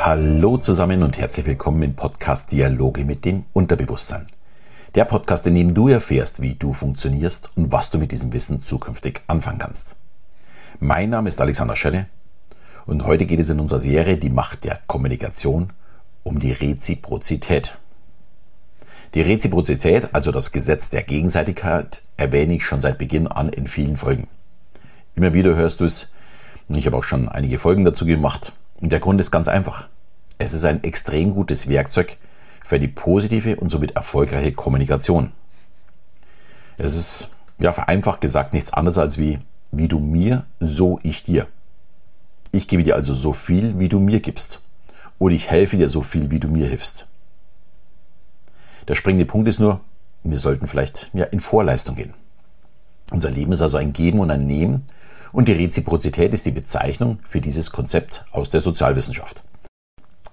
Hallo zusammen und herzlich willkommen im Podcast Dialoge mit dem Unterbewusstsein. Der Podcast, in dem du erfährst, wie du funktionierst und was du mit diesem Wissen zukünftig anfangen kannst. Mein Name ist Alexander Schelle und heute geht es in unserer Serie Die Macht der Kommunikation um die Reziprozität. Die Reziprozität, also das Gesetz der Gegenseitigkeit, erwähne ich schon seit Beginn an in vielen Folgen. Immer wieder hörst du es ich habe auch schon einige Folgen dazu gemacht. Und der Grund ist ganz einfach. Es ist ein extrem gutes Werkzeug für die positive und somit erfolgreiche Kommunikation. Es ist, ja, vereinfacht gesagt nichts anderes als wie, wie du mir, so ich dir. Ich gebe dir also so viel, wie du mir gibst. Oder ich helfe dir so viel, wie du mir hilfst. Der springende Punkt ist nur, wir sollten vielleicht ja, in Vorleistung gehen. Unser Leben ist also ein Geben und ein Nehmen und die Reziprozität ist die Bezeichnung für dieses Konzept aus der Sozialwissenschaft.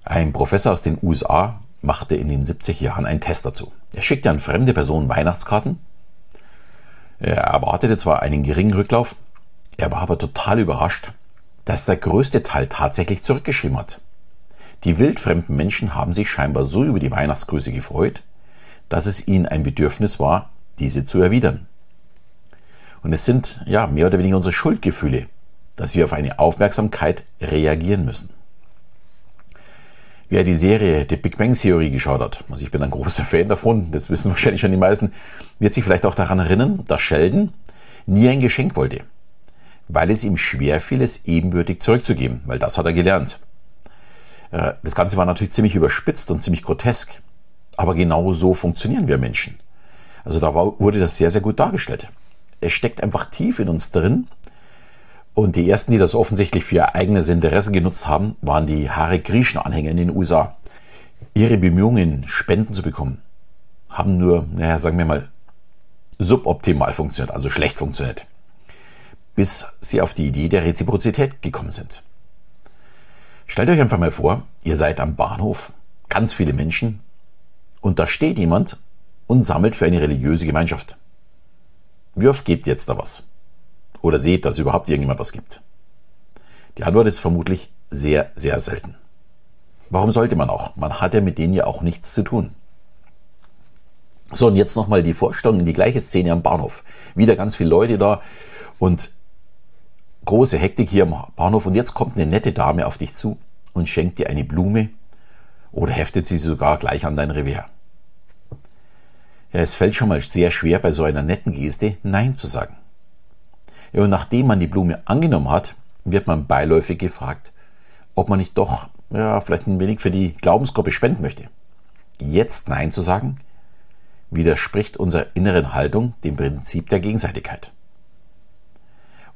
Ein Professor aus den USA machte in den 70 Jahren einen Test dazu. Er schickte an fremde Personen Weihnachtskarten. Er erwartete zwar einen geringen Rücklauf, er war aber total überrascht, dass der größte Teil tatsächlich zurückgeschrieben hat. Die wildfremden Menschen haben sich scheinbar so über die Weihnachtsgrüße gefreut, dass es ihnen ein Bedürfnis war, diese zu erwidern. Und es sind ja mehr oder weniger unsere Schuldgefühle, dass wir auf eine Aufmerksamkeit reagieren müssen. Wer die Serie The Big Bang Theory geschaut hat, also ich bin ein großer Fan davon, das wissen wahrscheinlich schon die meisten, wird sich vielleicht auch daran erinnern, dass Sheldon nie ein Geschenk wollte, weil es ihm schwer fiel, es ebenbürtig zurückzugeben, weil das hat er gelernt. Äh, das Ganze war natürlich ziemlich überspitzt und ziemlich grotesk, aber genau so funktionieren wir Menschen. Also da wurde das sehr, sehr gut dargestellt. Es steckt einfach tief in uns drin, und die ersten, die das offensichtlich für ihr eigenes Interesse genutzt haben, waren die Hare Krishna-Anhänger in den USA. Ihre Bemühungen, Spenden zu bekommen, haben nur, naja, sagen wir mal, suboptimal funktioniert, also schlecht funktioniert. Bis sie auf die Idee der Reziprozität gekommen sind. Stellt euch einfach mal vor, ihr seid am Bahnhof, ganz viele Menschen, und da steht jemand und sammelt für eine religiöse Gemeinschaft. Wie oft ihr jetzt da was? oder seht, dass überhaupt irgendjemand was gibt? Die Antwort ist vermutlich sehr, sehr selten. Warum sollte man auch? Man hat ja mit denen ja auch nichts zu tun. So, und jetzt nochmal die Vorstellung in die gleiche Szene am Bahnhof. Wieder ganz viele Leute da und große Hektik hier am Bahnhof. Und jetzt kommt eine nette Dame auf dich zu und schenkt dir eine Blume oder heftet sie sogar gleich an dein Revier. Es fällt schon mal sehr schwer, bei so einer netten Geste Nein zu sagen. Und nachdem man die Blume angenommen hat, wird man beiläufig gefragt, ob man nicht doch ja, vielleicht ein wenig für die Glaubensgruppe spenden möchte. Jetzt Nein zu sagen, widerspricht unserer inneren Haltung dem Prinzip der Gegenseitigkeit.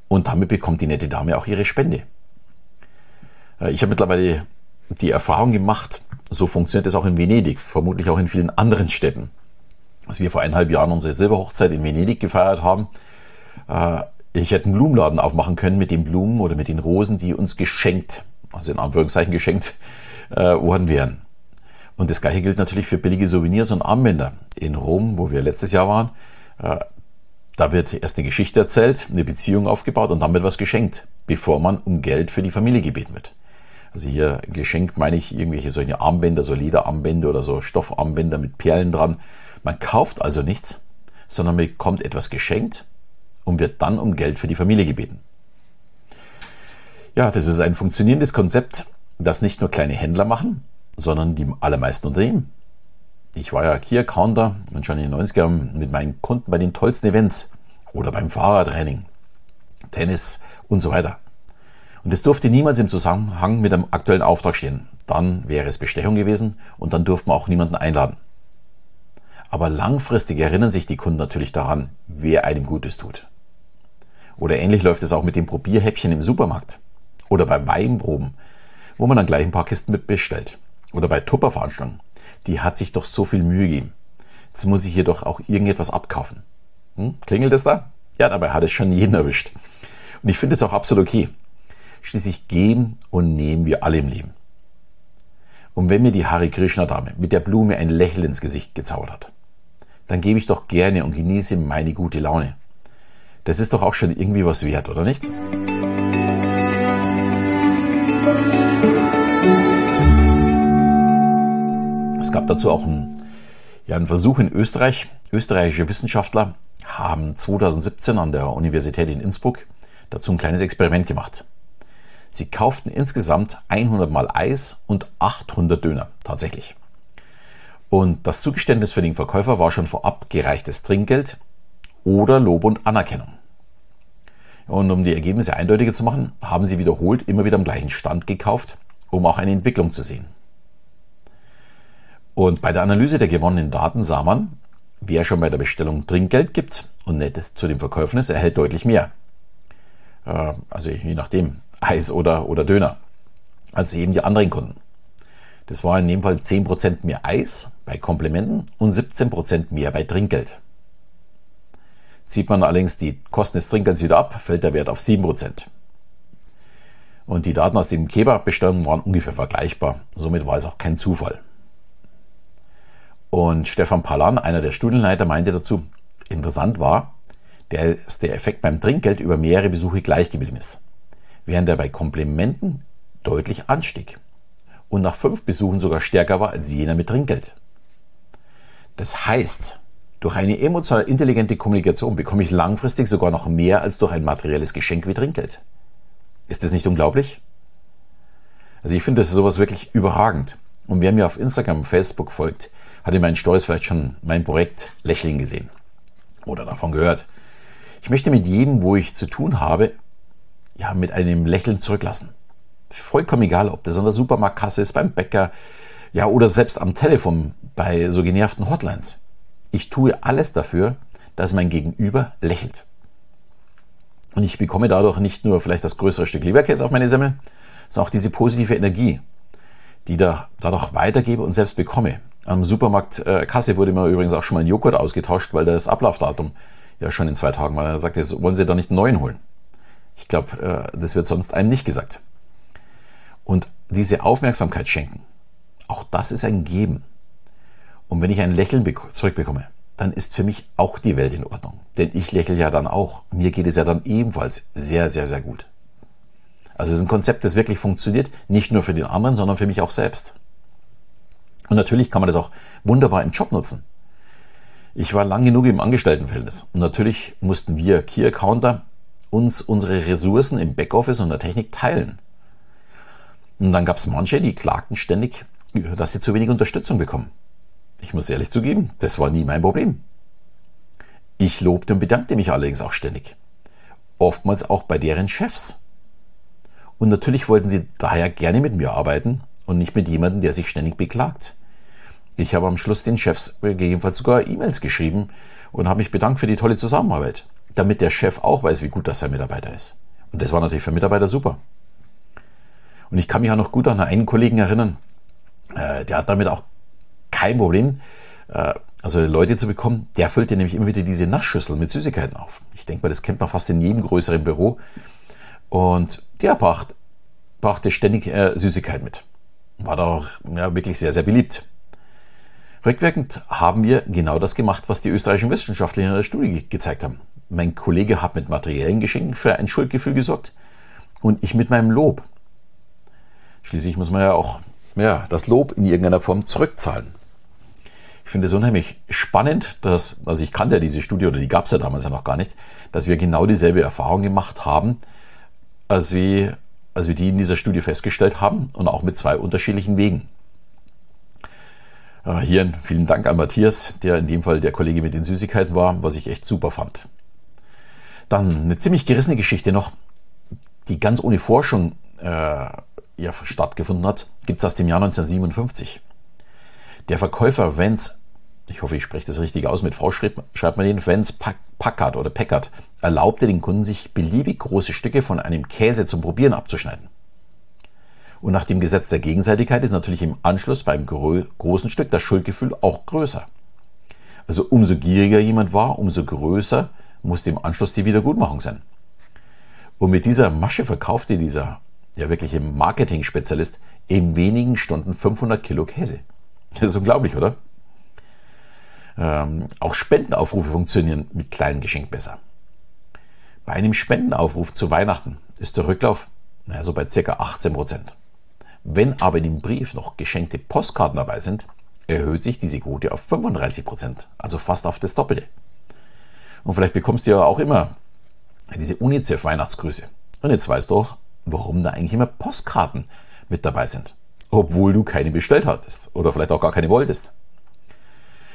Und damit bekommt die nette Dame auch ihre Spende. Äh, ich habe mittlerweile die Erfahrung gemacht, so funktioniert es auch in Venedig, vermutlich auch in vielen anderen Städten. Als wir vor eineinhalb Jahren unsere Silberhochzeit in Venedig gefeiert haben, äh, ich hätte einen Blumenladen aufmachen können mit den Blumen oder mit den Rosen, die uns geschenkt, also in Anführungszeichen geschenkt äh, worden wären. Und das gleiche gilt natürlich für billige Souvenirs und Armbänder. In Rom, wo wir letztes Jahr waren, äh, da wird erst eine Geschichte erzählt, eine Beziehung aufgebaut und dann wird was geschenkt, bevor man um Geld für die Familie gebeten wird. Also hier geschenkt meine ich irgendwelche solche Armbänder, so Lederarmbänder oder so Stoffarmbänder mit Perlen dran. Man kauft also nichts, sondern bekommt etwas geschenkt und wird dann um Geld für die Familie gebeten. Ja, das ist ein funktionierendes Konzept, das nicht nur kleine Händler machen, sondern die allermeisten Unternehmen. Ich war ja Key Accounter und schon in den 90 ern mit meinen Kunden bei den tollsten Events oder beim Fahrradtraining, Tennis und so weiter. Und es durfte niemals im Zusammenhang mit einem aktuellen Auftrag stehen. Dann wäre es Bestechung gewesen und dann durfte man auch niemanden einladen. Aber langfristig erinnern sich die Kunden natürlich daran, wer einem Gutes tut. Oder ähnlich läuft es auch mit dem Probierhäppchen im Supermarkt. Oder bei Weinproben, wo man dann gleich ein paar Kisten mit bestellt. Oder bei Tupperveranstaltungen. Die hat sich doch so viel Mühe gegeben. Jetzt muss ich hier doch auch irgendetwas abkaufen. Hm? Klingelt es da? Ja, dabei hat es schon jeden erwischt. Und ich finde es auch absolut okay. Schließlich geben und nehmen wir alle im Leben. Und wenn mir die Hari Krishna Dame mit der Blume ein Lächeln ins Gesicht gezaubert hat, dann gebe ich doch gerne und genieße meine gute Laune. Das ist doch auch schon irgendwie was wert, oder nicht? gab dazu auch einen, ja, einen Versuch in Österreich. Österreichische Wissenschaftler haben 2017 an der Universität in Innsbruck dazu ein kleines Experiment gemacht. Sie kauften insgesamt 100 Mal Eis und 800 Döner, tatsächlich. Und das Zugeständnis für den Verkäufer war schon vorab gereichtes Trinkgeld oder Lob und Anerkennung. Und um die Ergebnisse eindeutiger zu machen, haben sie wiederholt immer wieder am gleichen Stand gekauft, um auch eine Entwicklung zu sehen. Und bei der Analyse der gewonnenen Daten sah man, wer schon bei der Bestellung Trinkgeld gibt und nicht zu den Verkäufen ist, erhält deutlich mehr. Äh, also je nachdem, Eis oder, oder Döner, als eben die anderen Kunden. Das war in dem Fall 10% mehr Eis bei Komplimenten und 17% mehr bei Trinkgeld. Zieht man allerdings die Kosten des Trinkgelds wieder ab, fällt der Wert auf 7%. Und die Daten aus dem Kebab-Bestellung waren ungefähr vergleichbar. Somit war es auch kein Zufall. Und Stefan Palan, einer der Studienleiter, meinte dazu, interessant war, dass der Effekt beim Trinkgeld über mehrere Besuche gleich geblieben ist während er bei Komplimenten deutlich anstieg und nach fünf Besuchen sogar stärker war als jener mit Trinkgeld. Das heißt, durch eine emotional intelligente Kommunikation bekomme ich langfristig sogar noch mehr als durch ein materielles Geschenk wie Trinkgeld. Ist das nicht unglaublich? Also ich finde das ist sowas wirklich überragend. Und wer mir auf Instagram und Facebook folgt, hat in meinen Stories vielleicht schon mein Projekt Lächeln gesehen oder davon gehört. Ich möchte mit jedem, wo ich zu tun habe, ja, mit einem Lächeln zurücklassen. Vollkommen egal, ob das an der Supermarktkasse ist, beim Bäcker, ja, oder selbst am Telefon bei so genervten Hotlines. Ich tue alles dafür, dass mein Gegenüber lächelt. Und ich bekomme dadurch nicht nur vielleicht das größere Stück Leberkäse auf meine Semmel, sondern auch diese positive Energie, die da dadurch weitergebe und selbst bekomme. Am Supermarktkasse wurde mir übrigens auch schon mal ein Joghurt ausgetauscht, weil das Ablaufdatum ja schon in zwei Tagen war. Er sagte, wollen Sie da nicht einen neuen holen? Ich glaube, äh, das wird sonst einem nicht gesagt. Und diese Aufmerksamkeit schenken, auch das ist ein Geben. Und wenn ich ein Lächeln zurückbekomme, dann ist für mich auch die Welt in Ordnung. Denn ich lächle ja dann auch. Mir geht es ja dann ebenfalls sehr, sehr, sehr gut. Also es ist ein Konzept, das wirklich funktioniert, nicht nur für den anderen, sondern für mich auch selbst. Und natürlich kann man das auch wunderbar im Job nutzen. Ich war lang genug im Angestelltenverhältnis und natürlich mussten wir Key Accounter uns unsere Ressourcen im Backoffice und der Technik teilen. Und dann gab es manche, die klagten ständig, dass sie zu wenig Unterstützung bekommen. Ich muss ehrlich zugeben, das war nie mein Problem. Ich lobte und bedankte mich allerdings auch ständig. Oftmals auch bei deren Chefs. Und natürlich wollten sie daher gerne mit mir arbeiten und nicht mit jemandem, der sich ständig beklagt. Ich habe am Schluss den Chefs gegebenenfalls sogar E-Mails geschrieben und habe mich bedankt für die tolle Zusammenarbeit damit der Chef auch weiß, wie gut das sein Mitarbeiter ist. Und das war natürlich für Mitarbeiter super. Und ich kann mich auch noch gut an einen Kollegen erinnern, äh, der hat damit auch kein Problem, äh, also Leute zu bekommen. Der füllte nämlich immer wieder diese Naschschüssel mit Süßigkeiten auf. Ich denke mal, das kennt man fast in jedem größeren Büro. Und der bracht, brachte ständig äh, Süßigkeiten mit. War da auch ja, wirklich sehr, sehr beliebt. Rückwirkend haben wir genau das gemacht, was die österreichischen Wissenschaftler in der Studie gezeigt haben. Mein Kollege hat mit materiellen Geschenken für ein Schuldgefühl gesorgt und ich mit meinem Lob. Schließlich muss man ja auch ja, das Lob in irgendeiner Form zurückzahlen. Ich finde es unheimlich spannend, dass, also ich kannte ja diese Studie oder die gab es ja damals ja noch gar nicht, dass wir genau dieselbe Erfahrung gemacht haben, als wir, als wir die in dieser Studie festgestellt haben und auch mit zwei unterschiedlichen Wegen. Hier vielen Dank an Matthias, der in dem Fall der Kollege mit den Süßigkeiten war, was ich echt super fand. Dann eine ziemlich gerissene Geschichte noch, die ganz ohne Forschung äh, ja, stattgefunden hat, gibt es aus dem Jahr 1957. Der Verkäufer Vance, ich hoffe, ich spreche das richtig aus, mit V schreibt man den, Vance Packard oder Packard, erlaubte den Kunden, sich beliebig große Stücke von einem Käse zum Probieren abzuschneiden. Und nach dem Gesetz der Gegenseitigkeit ist natürlich im Anschluss beim großen Stück das Schuldgefühl auch größer. Also umso gieriger jemand war, umso größer musste im Anschluss die Wiedergutmachung sein. Und mit dieser Masche verkaufte dieser ja wirkliche Marketing-Spezialist in wenigen Stunden 500 Kilo Käse. Das ist unglaublich, oder? Ähm, auch Spendenaufrufe funktionieren mit kleinen Geschenk besser. Bei einem Spendenaufruf zu Weihnachten ist der Rücklauf naja, so bei ca. 18 Prozent. Wenn aber in dem Brief noch geschenkte Postkarten dabei sind, erhöht sich diese Quote auf 35 Prozent, also fast auf das Doppelte. Und vielleicht bekommst du ja auch immer diese UNICEF-Weihnachtsgrüße. Und jetzt weißt du auch, warum da eigentlich immer Postkarten mit dabei sind, obwohl du keine bestellt hattest oder vielleicht auch gar keine wolltest.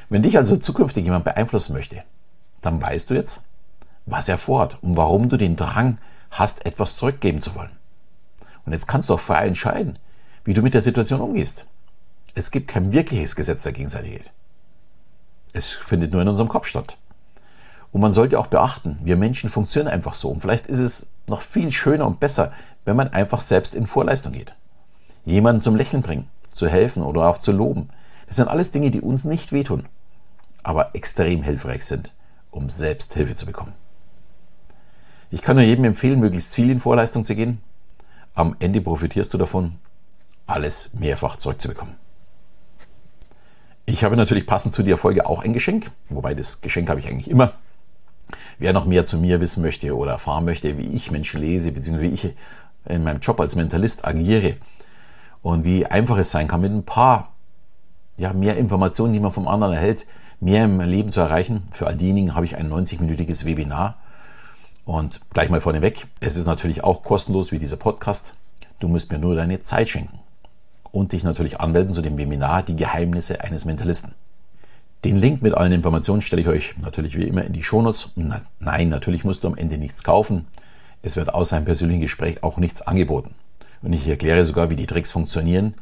Wenn dich also zukünftig jemand beeinflussen möchte, dann weißt du jetzt, was er vorhat und warum du den Drang hast, etwas zurückgeben zu wollen. Und jetzt kannst du auch frei entscheiden, wie du mit der Situation umgehst. Es gibt kein wirkliches Gesetz der Gegenseitigkeit. Es findet nur in unserem Kopf statt. Und man sollte auch beachten, wir Menschen funktionieren einfach so. Und vielleicht ist es noch viel schöner und besser, wenn man einfach selbst in Vorleistung geht. Jemanden zum Lächeln bringen, zu helfen oder auch zu loben. Das sind alles Dinge, die uns nicht wehtun, aber extrem hilfreich sind, um selbst Hilfe zu bekommen. Ich kann nur jedem empfehlen, möglichst viel in Vorleistung zu gehen. Am Ende profitierst du davon, alles mehrfach zurückzubekommen. Ich habe natürlich passend zu der Folge auch ein Geschenk, wobei das Geschenk habe ich eigentlich immer. Wer noch mehr zu mir wissen möchte oder erfahren möchte, wie ich Menschen lese, beziehungsweise wie ich in meinem Job als Mentalist agiere und wie einfach es sein kann, mit ein paar ja, mehr Informationen, die man vom anderen erhält, mehr im Leben zu erreichen. Für all diejenigen habe ich ein 90-minütiges Webinar. Und gleich mal vorneweg, es ist natürlich auch kostenlos wie dieser Podcast. Du musst mir nur deine Zeit schenken und dich natürlich anmelden zu dem Webinar Die Geheimnisse eines Mentalisten. Den Link mit allen Informationen stelle ich euch natürlich wie immer in die Shownotes. Nein, natürlich musst du am Ende nichts kaufen. Es wird außer einem persönlichen Gespräch auch nichts angeboten. Und ich erkläre sogar, wie die Tricks funktionieren,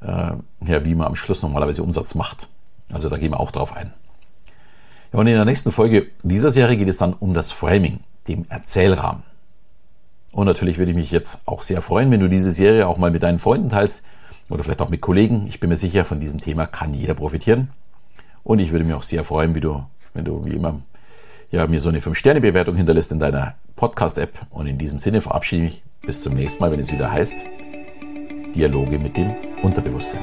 äh, ja, wie man am Schluss normalerweise Umsatz macht. Also da gehen wir auch drauf ein. Ja, und in der nächsten Folge dieser Serie geht es dann um das Framing, dem Erzählrahmen. Und natürlich würde ich mich jetzt auch sehr freuen, wenn du diese Serie auch mal mit deinen Freunden teilst oder vielleicht auch mit Kollegen. Ich bin mir sicher, von diesem Thema kann jeder profitieren. Und ich würde mich auch sehr freuen, wie du, wenn du wie immer ja, mir so eine 5-Sterne-Bewertung hinterlässt in deiner Podcast-App. Und in diesem Sinne verabschiede ich mich bis zum nächsten Mal, wenn es wieder heißt Dialoge mit dem Unterbewusstsein.